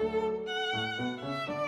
Música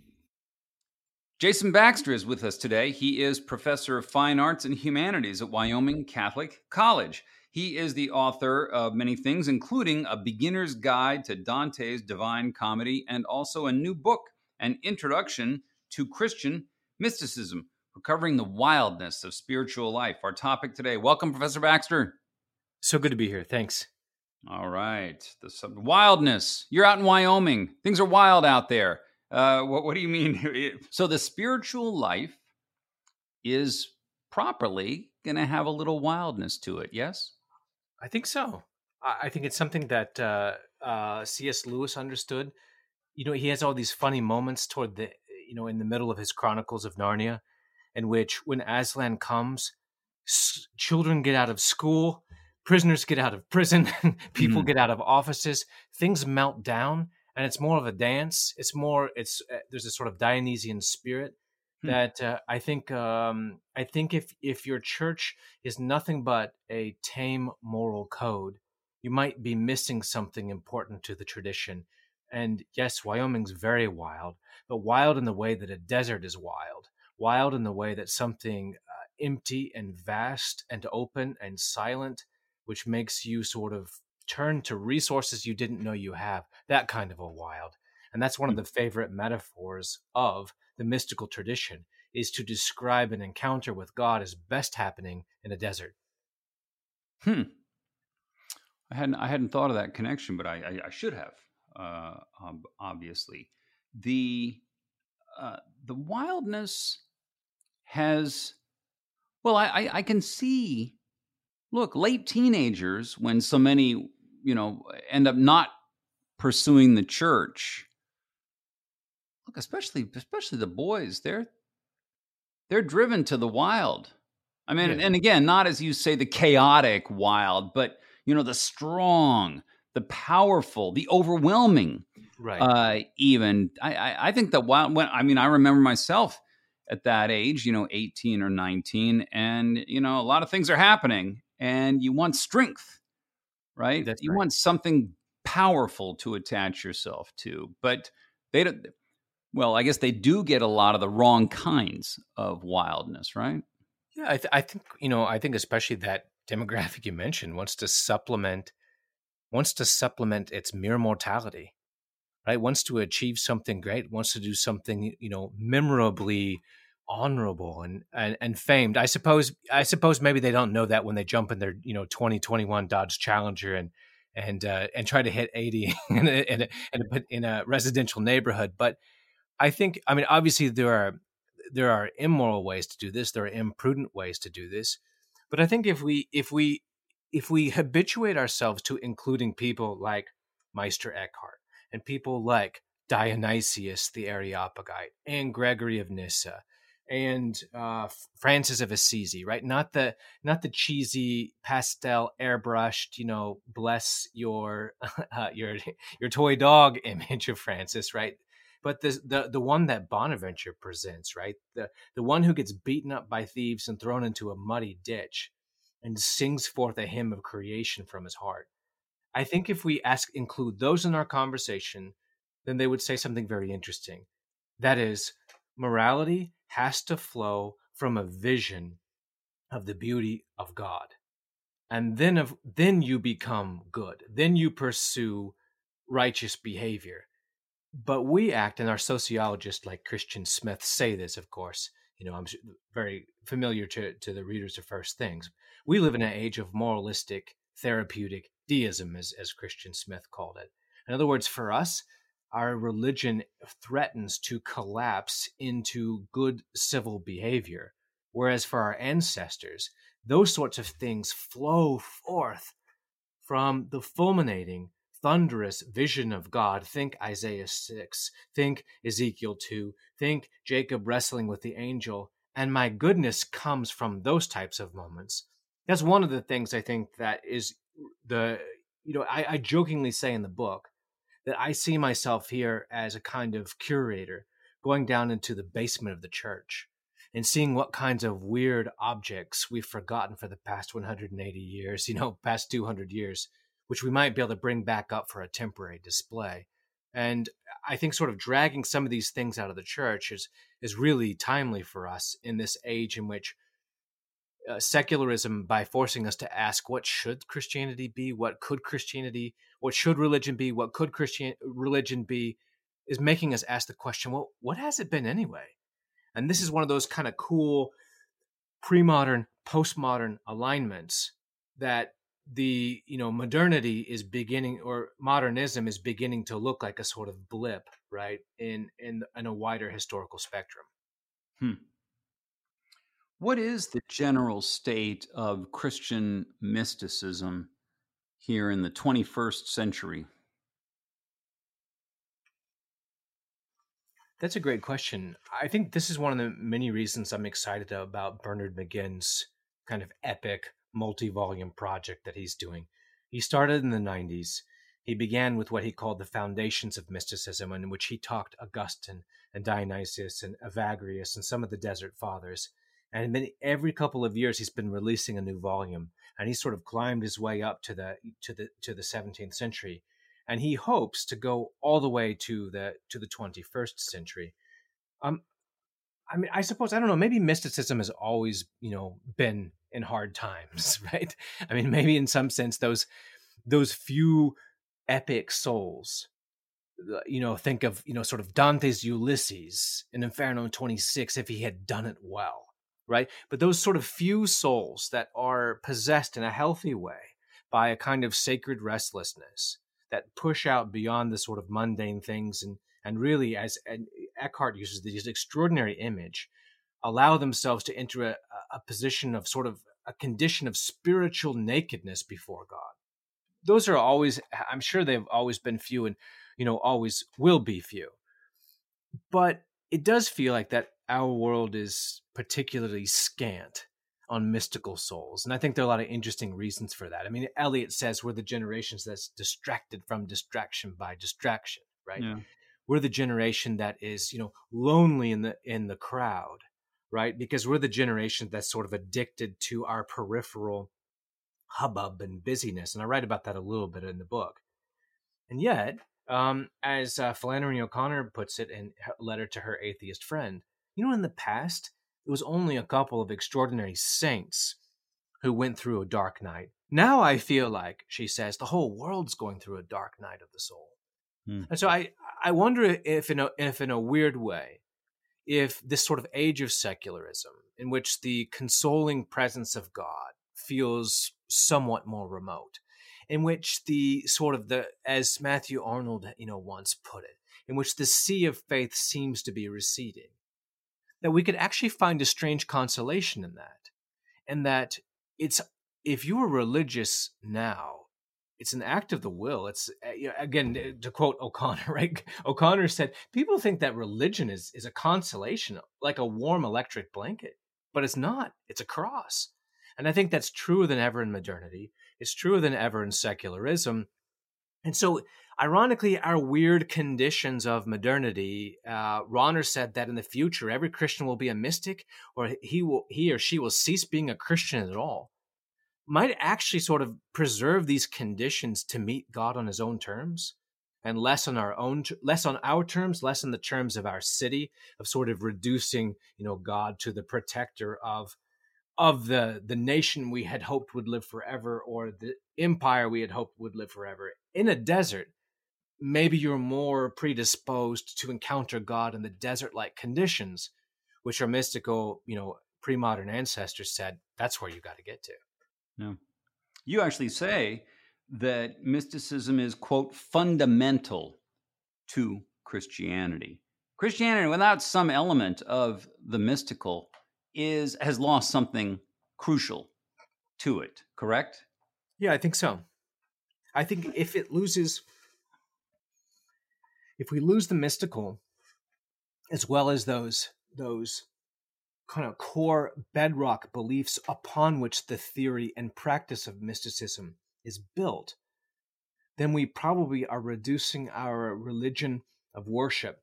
Jason Baxter is with us today. He is professor of fine arts and humanities at Wyoming Catholic College. He is the author of many things, including A Beginner's Guide to Dante's Divine Comedy and also a new book, An Introduction to Christian Mysticism, recovering the wildness of spiritual life. Our topic today. Welcome, Professor Baxter. So good to be here. Thanks. All right. The sub- wildness. You're out in Wyoming. Things are wild out there. Uh, what, what do you mean? so the spiritual life is properly going to have a little wildness to it. Yes, I think so. I think it's something that uh, uh, C.S. Lewis understood. You know, he has all these funny moments toward the, you know, in the middle of his Chronicles of Narnia, in which when Aslan comes, s- children get out of school, prisoners get out of prison, people mm-hmm. get out of offices, things melt down, and it's more of a dance. It's more it's uh, there's a sort of Dionysian spirit hmm. that uh, I think um, I think if if your church is nothing but a tame moral code, you might be missing something important to the tradition. And yes, Wyoming's very wild, but wild in the way that a desert is wild, wild in the way that something uh, empty and vast and open and silent, which makes you sort of turn to resources you didn't know you have, that kind of a wild. And that's one of the favorite metaphors of the mystical tradition is to describe an encounter with God as best happening in a desert. Hmm. I hadn't I hadn't thought of that connection, but I I, I should have. Uh, obviously, the uh, the wildness has. Well, I, I I can see. Look, late teenagers when so many you know, end up not pursuing the church. Look, especially especially the boys, they're they're driven to the wild. I mean, yeah. and again, not as you say the chaotic wild, but you know, the strong, the powerful, the overwhelming. Right. Uh, even I, I, I think that wild. When I mean, I remember myself at that age, you know, eighteen or nineteen, and you know, a lot of things are happening, and you want strength right? That's you right. want something powerful to attach yourself to, but they don't. Well, I guess they do get a lot of the wrong kinds of wildness, right? Yeah, I, th- I think you know. I think especially that demographic you mentioned wants to supplement wants to supplement its mere mortality, right? Wants to achieve something great. Wants to do something you know memorably honorable and, and and famed. I suppose I suppose maybe they don't know that when they jump in their you know 2021 Dodge Challenger and and uh, and try to hit 80 in a, in a, in a, in a residential neighborhood. But I think I mean obviously there are there are immoral ways to do this. There are imprudent ways to do this. But I think if we if we if we habituate ourselves to including people like Meister Eckhart and people like Dionysius the Areopagite and Gregory of Nyssa and uh, Francis of Assisi, right? Not the not the cheesy pastel airbrushed, you know, bless your uh, your your toy dog image of Francis, right? But the the the one that Bonaventure presents, right? The the one who gets beaten up by thieves and thrown into a muddy ditch, and sings forth a hymn of creation from his heart. I think if we ask include those in our conversation, then they would say something very interesting. That is, morality has to flow from a vision of the beauty of God. And then of then you become good. Then you pursue righteous behavior. But we act, and our sociologists like Christian Smith say this, of course. You know, I'm very familiar to, to the readers of First Things. We live in an age of moralistic, therapeutic deism, as, as Christian Smith called it. In other words, for us, our religion threatens to collapse into good civil behavior. Whereas for our ancestors, those sorts of things flow forth from the fulminating, thunderous vision of God. Think Isaiah 6, think Ezekiel 2, think Jacob wrestling with the angel. And my goodness comes from those types of moments. That's one of the things I think that is the, you know, I, I jokingly say in the book that I see myself here as a kind of curator going down into the basement of the church and seeing what kinds of weird objects we've forgotten for the past 180 years, you know, past 200 years, which we might be able to bring back up for a temporary display. And I think sort of dragging some of these things out of the church is is really timely for us in this age in which uh, secularism, by forcing us to ask what should Christianity be, what could Christianity, what should religion be, what could Christian religion be, is making us ask the question, well, what has it been anyway? And this is one of those kind of cool pre-modern, postmodern alignments that the you know modernity is beginning or modernism is beginning to look like a sort of blip right in in in a wider historical spectrum hmm. what is the general state of christian mysticism here in the 21st century That's a great question. I think this is one of the many reasons I'm excited about Bernard McGinn's kind of epic multi volume project that he's doing. He started in the 90s. He began with what he called the foundations of mysticism, in which he talked Augustine and Dionysius and Evagrius and some of the desert fathers. And then every couple of years, he's been releasing a new volume, and he sort of climbed his way up to the to the to the 17th century and he hopes to go all the way to the to the 21st century. Um, I mean, I suppose I don't know. Maybe mysticism has always, you know, been in hard times, right? I mean, maybe in some sense those those few epic souls you know think of you know sort of dante's ulysses in inferno 26 if he had done it well right but those sort of few souls that are possessed in a healthy way by a kind of sacred restlessness that push out beyond the sort of mundane things and and really as and Eckhart uses this extraordinary image allow themselves to enter a, a position of sort of a condition of spiritual nakedness before God. Those are always I'm sure they've always been few and you know always will be few. But it does feel like that our world is particularly scant on mystical souls. And I think there are a lot of interesting reasons for that. I mean, Eliot says we're the generations that's distracted from distraction by distraction, right? Yeah. We're the generation that is, you know, lonely in the in the crowd, right? Because we're the generation that's sort of addicted to our peripheral hubbub and busyness. And I write about that a little bit in the book. And yet, um, as uh, Flannery O'Connor puts it in a letter to her atheist friend, you know, in the past, it was only a couple of extraordinary saints who went through a dark night. Now I feel like, she says, the whole world's going through a dark night of the soul. Hmm. And so I, I wonder if in, a, if in a weird way, if this sort of age of secularism, in which the consoling presence of God feels somewhat more remote, in which the sort of the, as Matthew Arnold, you know, once put it, in which the sea of faith seems to be receding, that we could actually find a strange consolation in that. And that it's, if you are religious now, it's an act of the will. It's eh, again to quote O'Connor, right? O'Connor said people think that religion is is a consolation, like a warm electric blanket, but it's not. It's a cross, and I think that's truer than ever in modernity. It's truer than ever in secularism, and so ironically, our weird conditions of modernity, uh, Rahner said that in the future, every Christian will be a mystic, or he will, he or she will cease being a Christian at all. might actually sort of preserve these conditions to meet God on his own terms and less on our own less on our terms less on the terms of our city of sort of reducing you know god to the protector of of the the nation we had hoped would live forever or the empire we had hoped would live forever in a desert maybe you're more predisposed to encounter god in the desert like conditions which our mystical you know pre-modern ancestors said that's where you got to get to yeah you actually say that mysticism is, quote, fundamental to Christianity. Christianity, without some element of the mystical, is has lost something crucial to it, correct? Yeah, I think so. I think if it loses if we lose the mystical as well as those those kind of core bedrock beliefs upon which the theory and practice of mysticism is built, then we probably are reducing our religion of worship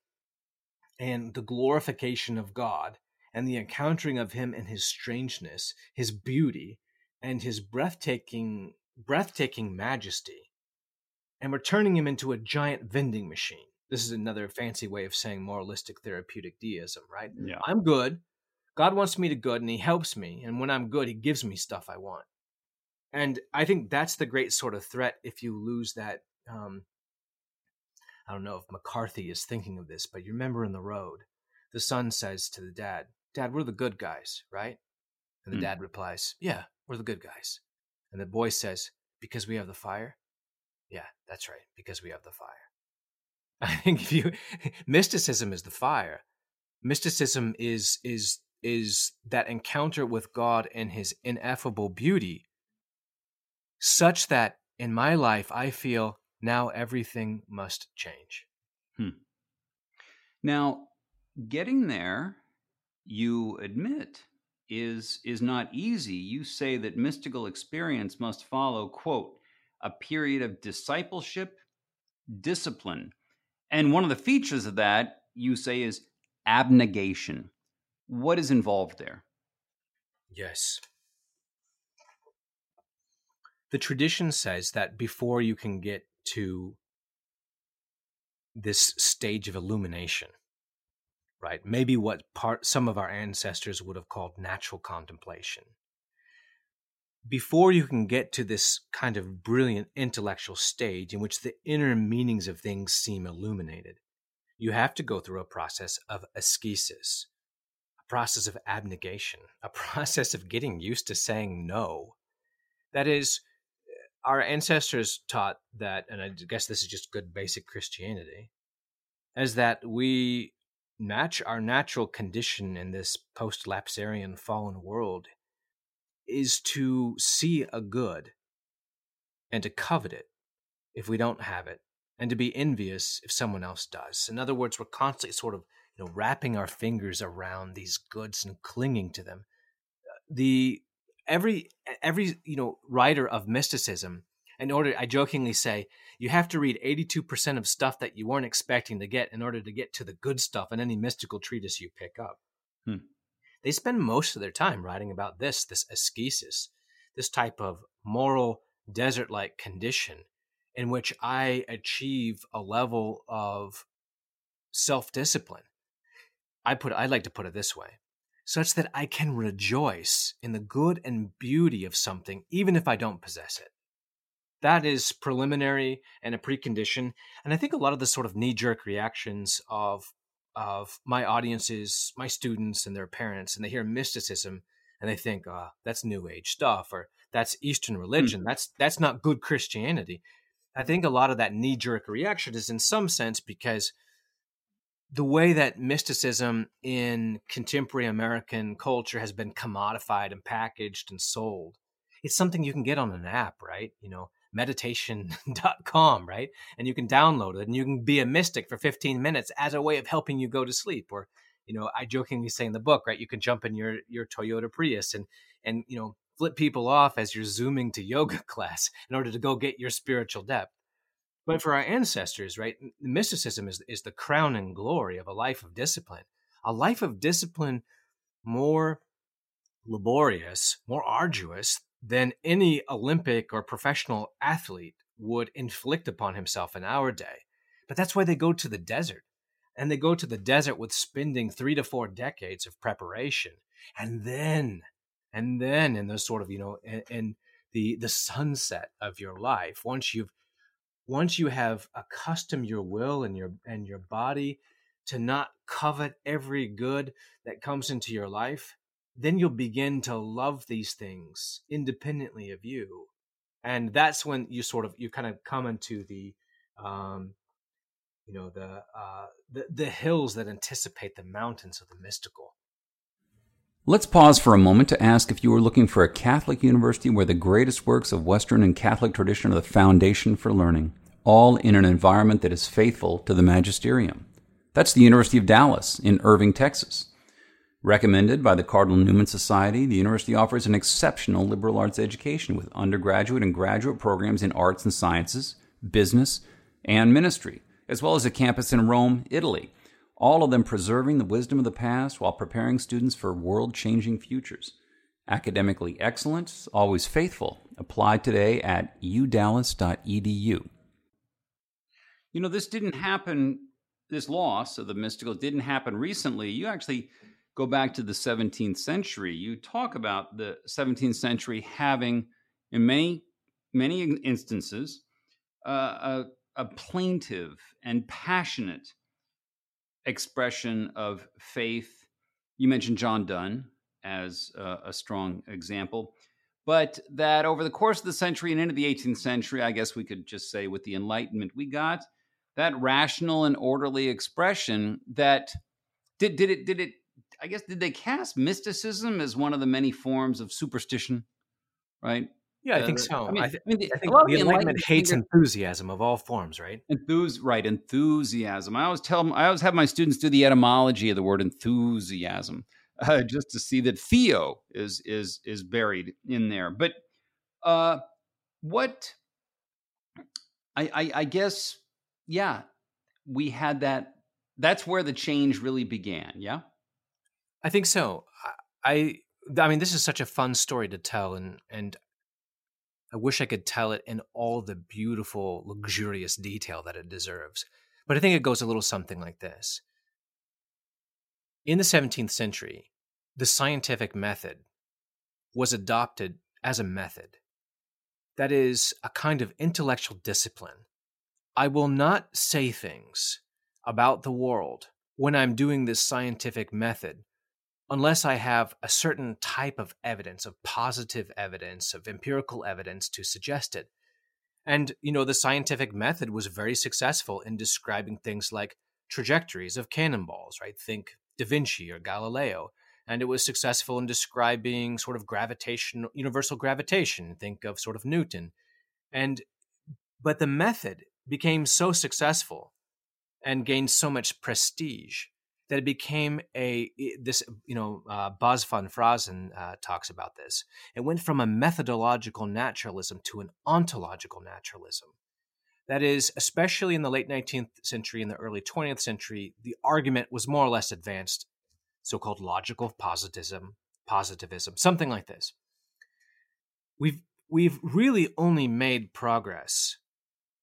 and the glorification of God and the encountering of him in his strangeness, his beauty, and his breathtaking breathtaking majesty. And we're turning him into a giant vending machine. This is another fancy way of saying moralistic therapeutic deism, right? Yeah. I'm good. God wants me to good and he helps me. And when I'm good, he gives me stuff I want and I think that's the great sort of threat if you lose that. Um, I don't know if McCarthy is thinking of this, but you remember in the road, the son says to the dad, "Dad, we're the good guys, right?" And the mm. dad replies, "Yeah, we're the good guys." And the boy says, "Because we have the fire." Yeah, that's right, because we have the fire. I think if you mysticism is the fire. Mysticism is is is that encounter with God and his ineffable beauty such that in my life I feel now everything must change. Hmm. Now, getting there, you admit, is is not easy. You say that mystical experience must follow, quote, a period of discipleship, discipline. And one of the features of that, you say, is abnegation. What is involved there? Yes the tradition says that before you can get to this stage of illumination right maybe what part some of our ancestors would have called natural contemplation before you can get to this kind of brilliant intellectual stage in which the inner meanings of things seem illuminated you have to go through a process of ascesis a process of abnegation a process of getting used to saying no. That is our ancestors taught that, and I guess this is just good basic Christianity, is that we match our natural condition in this post lapsarian fallen world is to see a good and to covet it if we don't have it and to be envious if someone else does. In other words, we're constantly sort of you know wrapping our fingers around these goods and clinging to them. The every every you know writer of mysticism in order i jokingly say you have to read 82% of stuff that you weren't expecting to get in order to get to the good stuff in any mystical treatise you pick up hmm. They spend most of their time writing about this this ascesis this type of moral desert like condition in which i achieve a level of self-discipline i put i like to put it this way such that I can rejoice in the good and beauty of something, even if I don't possess it. That is preliminary and a precondition. And I think a lot of the sort of knee jerk reactions of of my audiences, my students and their parents, and they hear mysticism and they think, oh, that's new age stuff or that's Eastern hmm. religion. Mm. That's that's not good Christianity. I think a lot of that knee jerk reaction is in some sense because the way that mysticism in contemporary American culture has been commodified and packaged and sold. It's something you can get on an app, right? You know, meditation.com, right? And you can download it and you can be a mystic for 15 minutes as a way of helping you go to sleep. Or, you know, I jokingly say in the book, right, you can jump in your your Toyota Prius and and you know, flip people off as you're zooming to yoga class in order to go get your spiritual depth. But for our ancestors, right, mysticism is, is the crown and glory of a life of discipline. A life of discipline more laborious, more arduous than any Olympic or professional athlete would inflict upon himself in our day. But that's why they go to the desert. And they go to the desert with spending three to four decades of preparation. And then, and then in the sort of, you know, in, in the the sunset of your life, once you've once you have accustomed your will and your and your body to not covet every good that comes into your life, then you'll begin to love these things independently of you and that's when you sort of you kind of come into the um you know the uh the, the hills that anticipate the mountains of the mystical Let's pause for a moment to ask if you are looking for a Catholic university where the greatest works of Western and Catholic tradition are the foundation for learning, all in an environment that is faithful to the magisterium. That's the University of Dallas in Irving, Texas. Recommended by the Cardinal Newman Society, the university offers an exceptional liberal arts education with undergraduate and graduate programs in arts and sciences, business, and ministry, as well as a campus in Rome, Italy, all of them preserving the wisdom of the past while preparing students for world changing futures. Academically excellent, always faithful. Apply today at udallas.edu. You know, this didn't happen, this loss of the mystical didn't happen recently. You actually go back to the 17th century, you talk about the 17th century having, in many many instances, uh, a, a plaintive and passionate expression of faith. You mentioned John Donne as a, a strong example but that over the course of the century and into the 18th century, I guess we could just say with the Enlightenment, we got that rational and orderly expression that did did it did it I guess did they cast mysticism as one of the many forms of superstition? Right. Yeah, I think uh, so. I mean, I, th- I, mean, I think the Enlightenment, Enlightenment hates enthusiasm of all forms, right? Enthus, right? Enthusiasm. I always tell them. I always have my students do the etymology of the word enthusiasm, uh, just to see that theo is is is buried in there. But uh, what I, I, I guess, yeah, we had that. That's where the change really began. Yeah. I think so. I I mean this is such a fun story to tell and and I wish I could tell it in all the beautiful luxurious detail that it deserves. But I think it goes a little something like this. In the 17th century, the scientific method was adopted as a method. That is a kind of intellectual discipline. I will not say things about the world when I'm doing this scientific method unless I have a certain type of evidence, of positive evidence, of empirical evidence to suggest it. And, you know, the scientific method was very successful in describing things like trajectories of cannonballs, right? Think Da Vinci or Galileo. And it was successful in describing sort of gravitation, universal gravitation. Think of sort of Newton. And, but the method became so successful and gained so much prestige that it became a this you know uh, Bas van Fraassen uh, talks about this. It went from a methodological naturalism to an ontological naturalism. That is, especially in the late 19th century and the early 20th century, the argument was more or less advanced, so-called logical positivism, positivism, something like this. We've we've really only made progress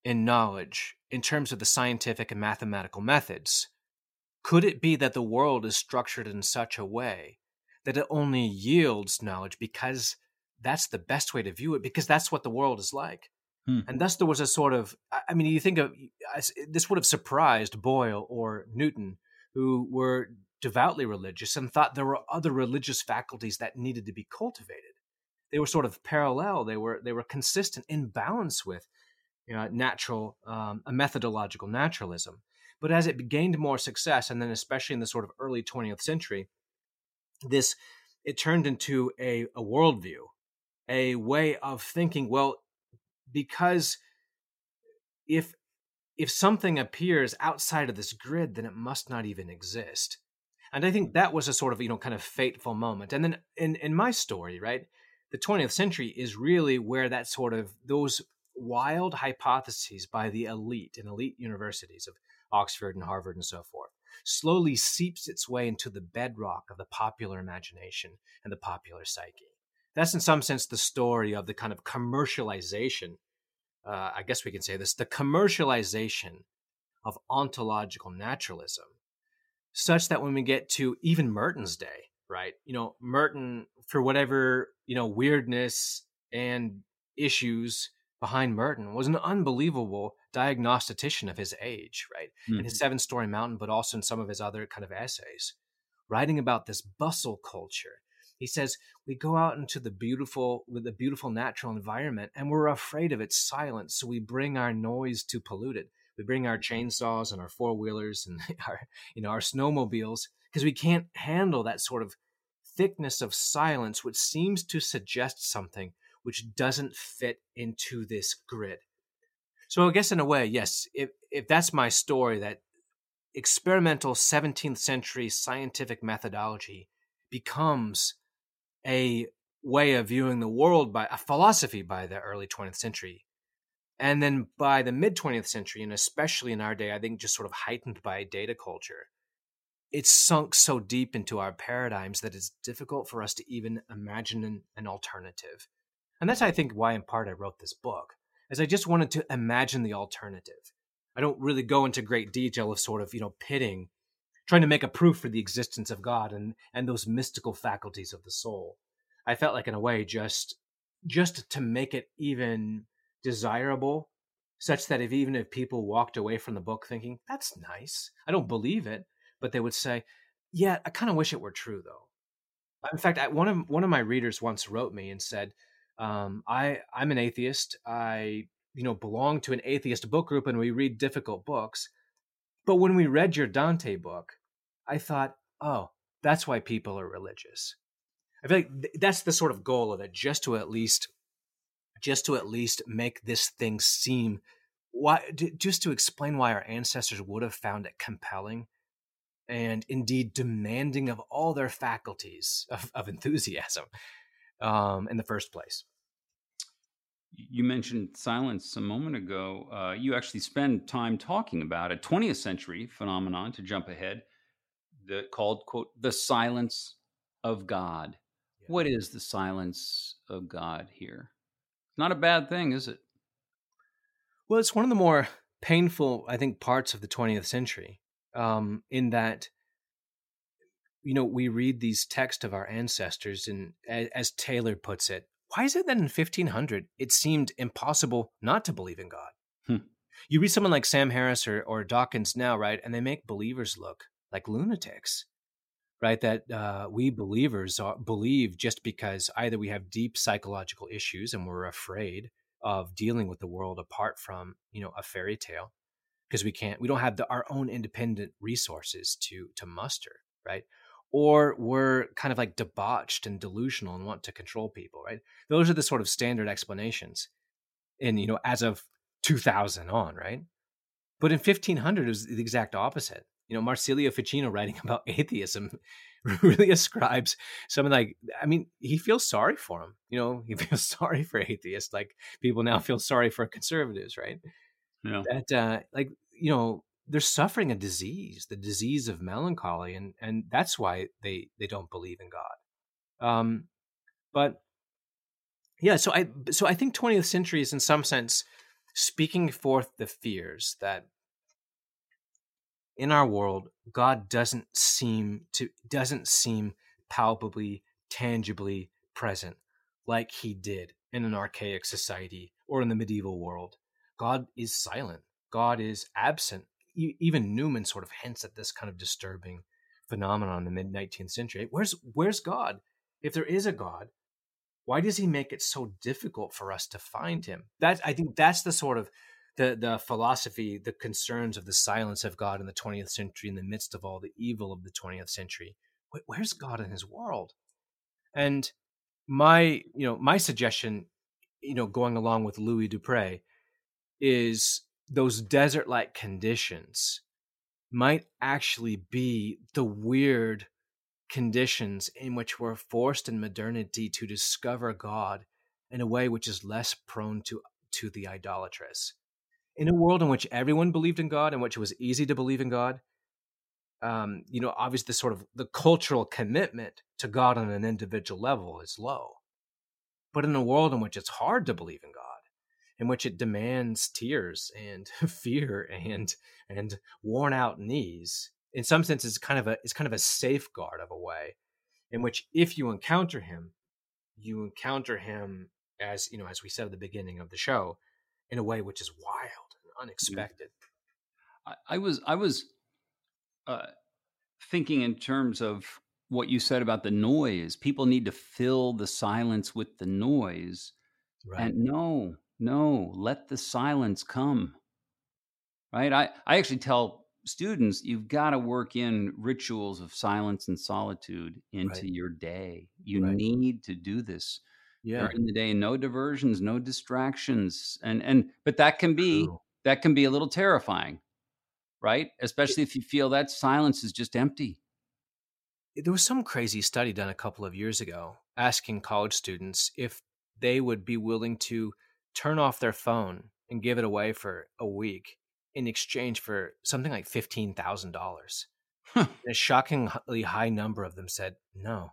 in knowledge in terms of the scientific and mathematical methods could it be that the world is structured in such a way that it only yields knowledge because that's the best way to view it, because that's what the world is like? Hmm. And thus, there was a sort of, I mean, you think of this would have surprised Boyle or Newton, who were devoutly religious and thought there were other religious faculties that needed to be cultivated. They were sort of parallel. They were they were consistent in balance with you know, natural, um, a methodological naturalism. But as it gained more success, and then especially in the sort of early 20th century, this it turned into a, a worldview, a way of thinking. Well, because if if something appears outside of this grid, then it must not even exist. And I think that was a sort of you know kind of fateful moment. And then in in my story, right, the 20th century is really where that sort of those wild hypotheses by the elite in elite universities of Oxford and Harvard and so forth, slowly seeps its way into the bedrock of the popular imagination and the popular psyche. that's in some sense the story of the kind of commercialization. Uh, I guess we can say this: the commercialization of ontological naturalism, such that when we get to even Merton's day, right? You know, Merton, for whatever you know weirdness and issues behind Merton, was an unbelievable diagnostician of his age, right? Mm-hmm. In his mm-hmm. Seven Storey Mountain, but also in some of his other kind of essays, writing about this bustle culture. He says we go out into the beautiful with the beautiful natural environment and we're afraid of its silence, so we bring our noise to pollute it. We bring our chainsaws and our four wheelers and our you know our snowmobiles because we can't handle that sort of thickness of silence, which seems to suggest something which doesn't fit into this grid. So I guess in a way, yes, if if that's my story, that experimental 17th century scientific methodology becomes a way of viewing the world by a philosophy by the early 20th century. And then by the mid 20th century, and especially in our day, I think just sort of heightened by data culture, it's sunk so deep into our paradigms that it's difficult for us to even imagine an, an alternative. And that's, I think, why in part I wrote this book, as I just wanted to imagine the alternative. I don't really go into great detail of sort of, you know, pitting, trying to make a proof for the existence of God and, and those mystical faculties of the soul. I felt like in a way just just to make it even desirable such that if even if people walked away from the book thinking that's nice i don't believe it but they would say yeah i kind of wish it were true though in fact one of one of my readers once wrote me and said um, i i'm an atheist. I you know belong to an atheist book group and we read difficult books. But when we read your dante book i thought oh that's why people are religious. I feel like th- that's the sort of goal of it, just to at least, just to at least make this thing seem why, d- just to explain why our ancestors would have found it compelling, and indeed demanding of all their faculties of, of enthusiasm um, in the first place. You mentioned silence a moment ago. Uh, you actually spend time talking about a 20th century phenomenon to jump ahead that called quote the silence of God. What is the silence of God here? Not a bad thing, is it? Well, it's one of the more painful, I think, parts of the 20th century, um, in that, you know, we read these texts of our ancestors, and as Taylor puts it, why is it that in 1500 it seemed impossible not to believe in God? Hmm. You read someone like Sam Harris or, or Dawkins now, right, and they make believers look like lunatics right? That uh, we believers are, believe just because either we have deep psychological issues and we're afraid of dealing with the world apart from you know a fairy tale because we can't we don't have the, our own independent resources to to muster right or we're kind of like debauched and delusional and want to control people right those are the sort of standard explanations and you know as of 2000 on right but in 1500 it was the exact opposite you know, Marsilio Ficino writing about atheism really ascribes something like, I mean, he feels sorry for him. You know, he feels sorry for atheists, like people now feel sorry for conservatives, right? Yeah. That, uh, like, you know, they're suffering a disease, the disease of melancholy, and and that's why they they don't believe in God. Um, but yeah, so I so I think 20th century is in some sense speaking forth the fears that in our world, God doesn't seem to doesn't seem palpably, tangibly present like he did in an archaic society or in the medieval world. God is silent. God is absent. Even Newman sort of hints at this kind of disturbing phenomenon in the mid 19th century. Where's where's God? If there is a God, why does he make it so difficult for us to find him? That I think that's the sort of the the philosophy, the concerns of the silence of God in the 20th century, in the midst of all the evil of the 20th century. Where's God in His world? And my you know my suggestion, you know, going along with Louis Dupre, is those desert-like conditions might actually be the weird conditions in which we're forced in modernity to discover God in a way which is less prone to to the idolatrous in a world in which everyone believed in God, in which it was easy to believe in God, um, you know, obviously the sort of the cultural commitment to God on an individual level is low. but in a world in which it's hard to believe in God, in which it demands tears and fear and and worn out knees, in some sense, it's kind of a it's kind of a safeguard of a way in which if you encounter him, you encounter him as you know, as we said at the beginning of the show, in a way which is wild and unexpected. I, I was I was uh, thinking in terms of what you said about the noise. People need to fill the silence with the noise. Right. And no, no, let the silence come. Right? I, I actually tell students you've got to work in rituals of silence and solitude into right. your day. You right. need to do this yeah. during the day. No diversions, no distractions. And and but that can be True. that can be a little terrifying, right? Especially if you feel that silence is just empty. Eh, there was some crazy study done a couple of years ago asking college students if they would be willing to turn off their phone and give it away for a week in exchange for something like $15,000. A shockingly high number of them said no.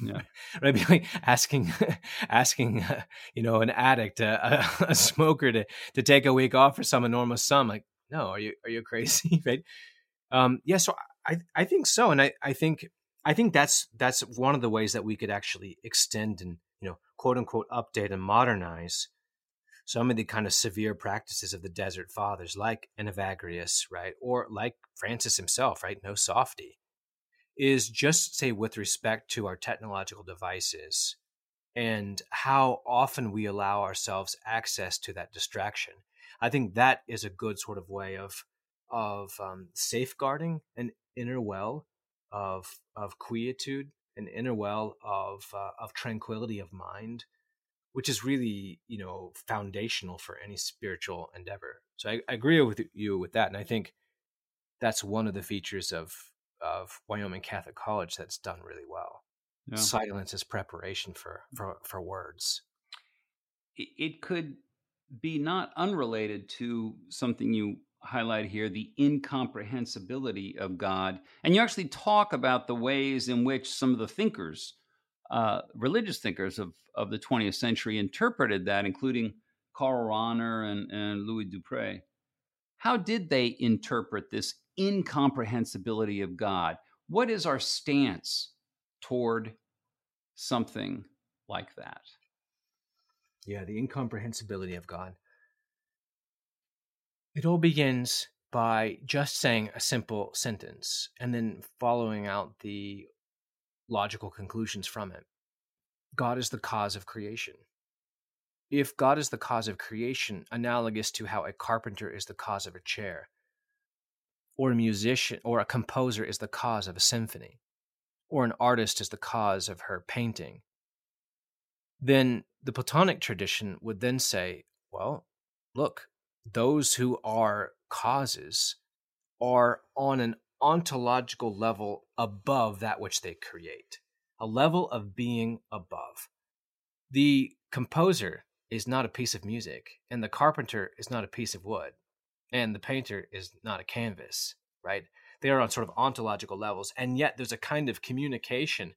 Yeah. right? Like asking, asking, uh, you know, an addict, uh, a, a, smoker to to take a week off for some enormous sum. Like, no, are you are you crazy? right? Um, yeah. So I I think so, and I I think I think that's that's one of the ways that we could actually extend and you know quote unquote update and modernize some of the kind of severe practices of the desert fathers, like an Evagrius, right, or like Francis himself, right, no softy, is just say with respect to our technological devices and how often we allow ourselves access to that distraction. I think that is a good sort of way of of um, safeguarding an inner well of of quietude, an inner well of uh, of tranquility of mind, which is really you know foundational for any spiritual endeavor. So I, I agree with you with that, and I think that's one of the features of of Wyoming Catholic College that's done really well. Yeah. Silence is preparation for mm. for for words. It could be not unrelated to something you highlight here the incomprehensibility of God. And you actually talk about the ways in which some of the thinkers uh, religious thinkers of, of the 20th century interpreted that, including Karl Rahner and, and Louis Dupre. How did they interpret this incomprehensibility of God? What is our stance toward something like that? Yeah, the incomprehensibility of God. It all begins by just saying a simple sentence and then following out the logical conclusions from it. God is the cause of creation. If God is the cause of creation, analogous to how a carpenter is the cause of a chair, or a musician or a composer is the cause of a symphony, or an artist is the cause of her painting, then the Platonic tradition would then say, well, look, those who are causes are on an ontological level above that which they create, a level of being above. The composer is not a piece of music, and the carpenter is not a piece of wood, and the painter is not a canvas, right? They are on sort of ontological levels, and yet there's a kind of communication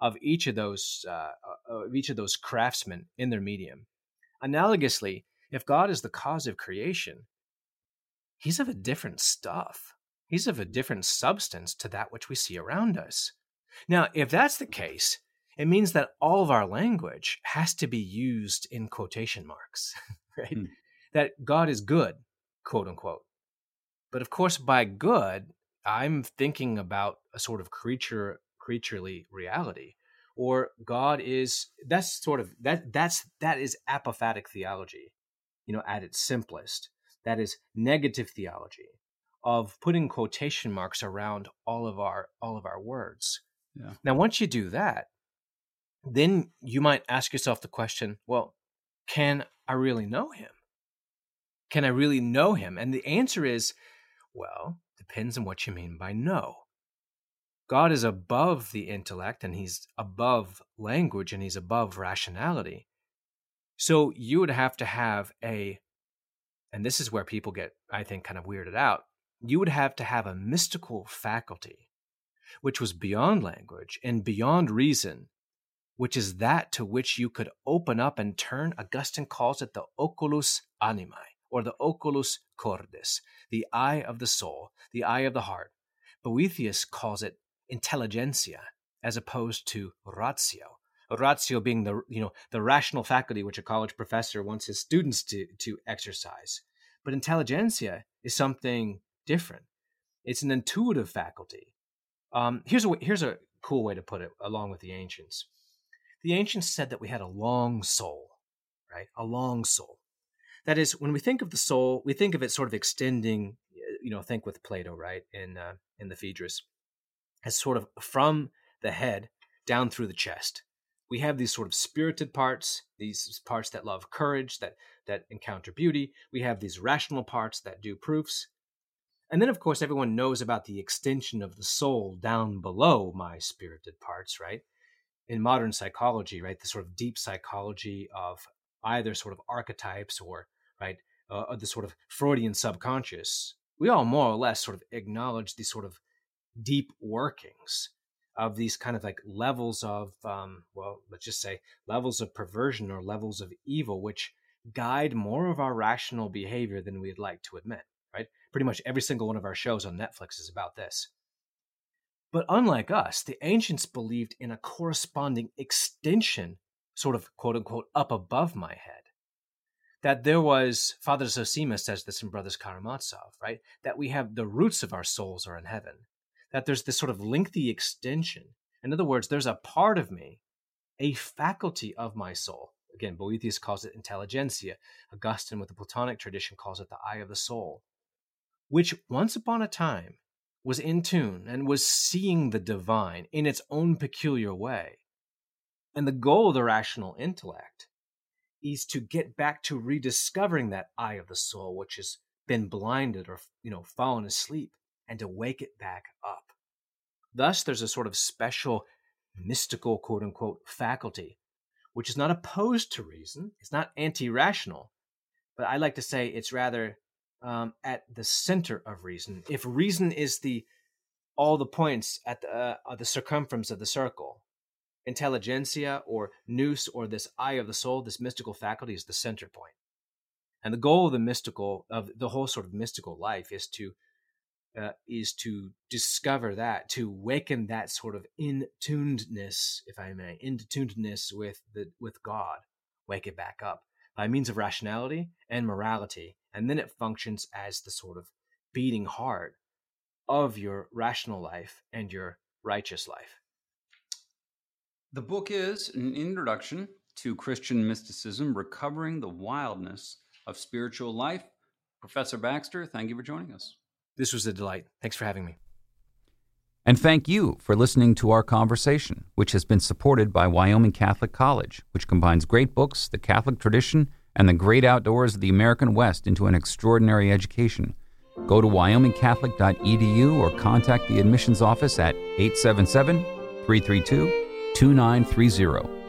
of each of those uh, of each of those craftsmen in their medium. Analogously, if God is the cause of creation, He's of a different stuff. He's of a different substance to that which we see around us. Now, if that's the case, it means that all of our language has to be used in quotation marks, right? Hmm. That God is good, quote unquote. But of course, by good, I'm thinking about a sort of creature creaturely reality or god is that's sort of that that's that is apophatic theology you know at its simplest that is negative theology of putting quotation marks around all of our all of our words. Yeah. Now, once you do that, then you might ask yourself the question, well, can I really know him? Can I really know him? And the answer is, well, depends on what you mean by know. God is above the intellect and he's above language and he's above rationality. So you would have to have a, and this is where people get, I think, kind of weirded out you would have to have a mystical faculty which was beyond language and beyond reason which is that to which you could open up and turn. Augustine calls it the oculus animae, or the oculus cordis, the eye of the soul, the eye of the heart. Boethius calls it intelligentia, as opposed to ratio. Ratio being the you know the rational faculty which a college professor wants his students to to exercise. But intelligentia is something different. It's an intuitive faculty. Um, here's a here's a cool way to put it, along with the ancients. The ancients said that we had a long soul, right? A long soul. That is, when we think of the soul, we think of it sort of extending. You know, think with Plato, right? In uh, in the Phaedrus, as sort of from the head down through the chest. We have these sort of spirited parts, these parts that love courage, that that encounter beauty. We have these rational parts that do proofs. And then, of course, everyone knows about the extension of the soul down below my spirited parts, right? In modern psychology, right, the sort of deep psychology of either sort of archetypes or, right, uh, the sort of Freudian subconscious, we all more or less sort of acknowledge these sort of deep workings of these kind of like levels of um, well let's just say levels of perversion or levels of evil which guide more of our rational behavior than we'd like to admit pretty much every single one of our shows on netflix is about this but unlike us the ancients believed in a corresponding extension sort of quote unquote up above my head that there was father zosima says this in brothers karamazov right that we have the roots of our souls are in heaven that there's this sort of lengthy extension. In other words, there's a part of me, a faculty of my soul. Again, Boethius calls it intelligentia. Augustine, with the Platonic tradition, calls it the eye of the soul, which once upon a time was in tune and was seeing the divine in its own peculiar way. And the goal of the rational intellect is to get back to rediscovering that eye of the soul, which has been blinded or you know fallen asleep and to wake it back up. Thus, there's a sort of special mystical, quote unquote, faculty, which is not opposed to reason, it's not anti rational, but I like to say it's rather um, at the center of reason. If reason is the all the points at the, uh, the circumference of the circle, intelligentia or nous or this eye of the soul, this mystical faculty is the center point. And the goal of the mystical, of the whole sort of mystical life is to uh, is to discover that, to waken that sort of in tunedness, if I may, in tunedness with the with God, wake it back up by means of rationality and morality, and then it functions as the sort of beating heart of your rational life and your righteous life. The book is an introduction to Christian mysticism, recovering the wildness of spiritual life. Professor Baxter, thank you for joining us. This was a delight. Thanks for having me. And thank you for listening to our conversation, which has been supported by Wyoming Catholic College, which combines great books, the Catholic tradition, and the great outdoors of the American West into an extraordinary education. Go to wyomingcatholic.edu or contact the admissions office at 877 332 2930.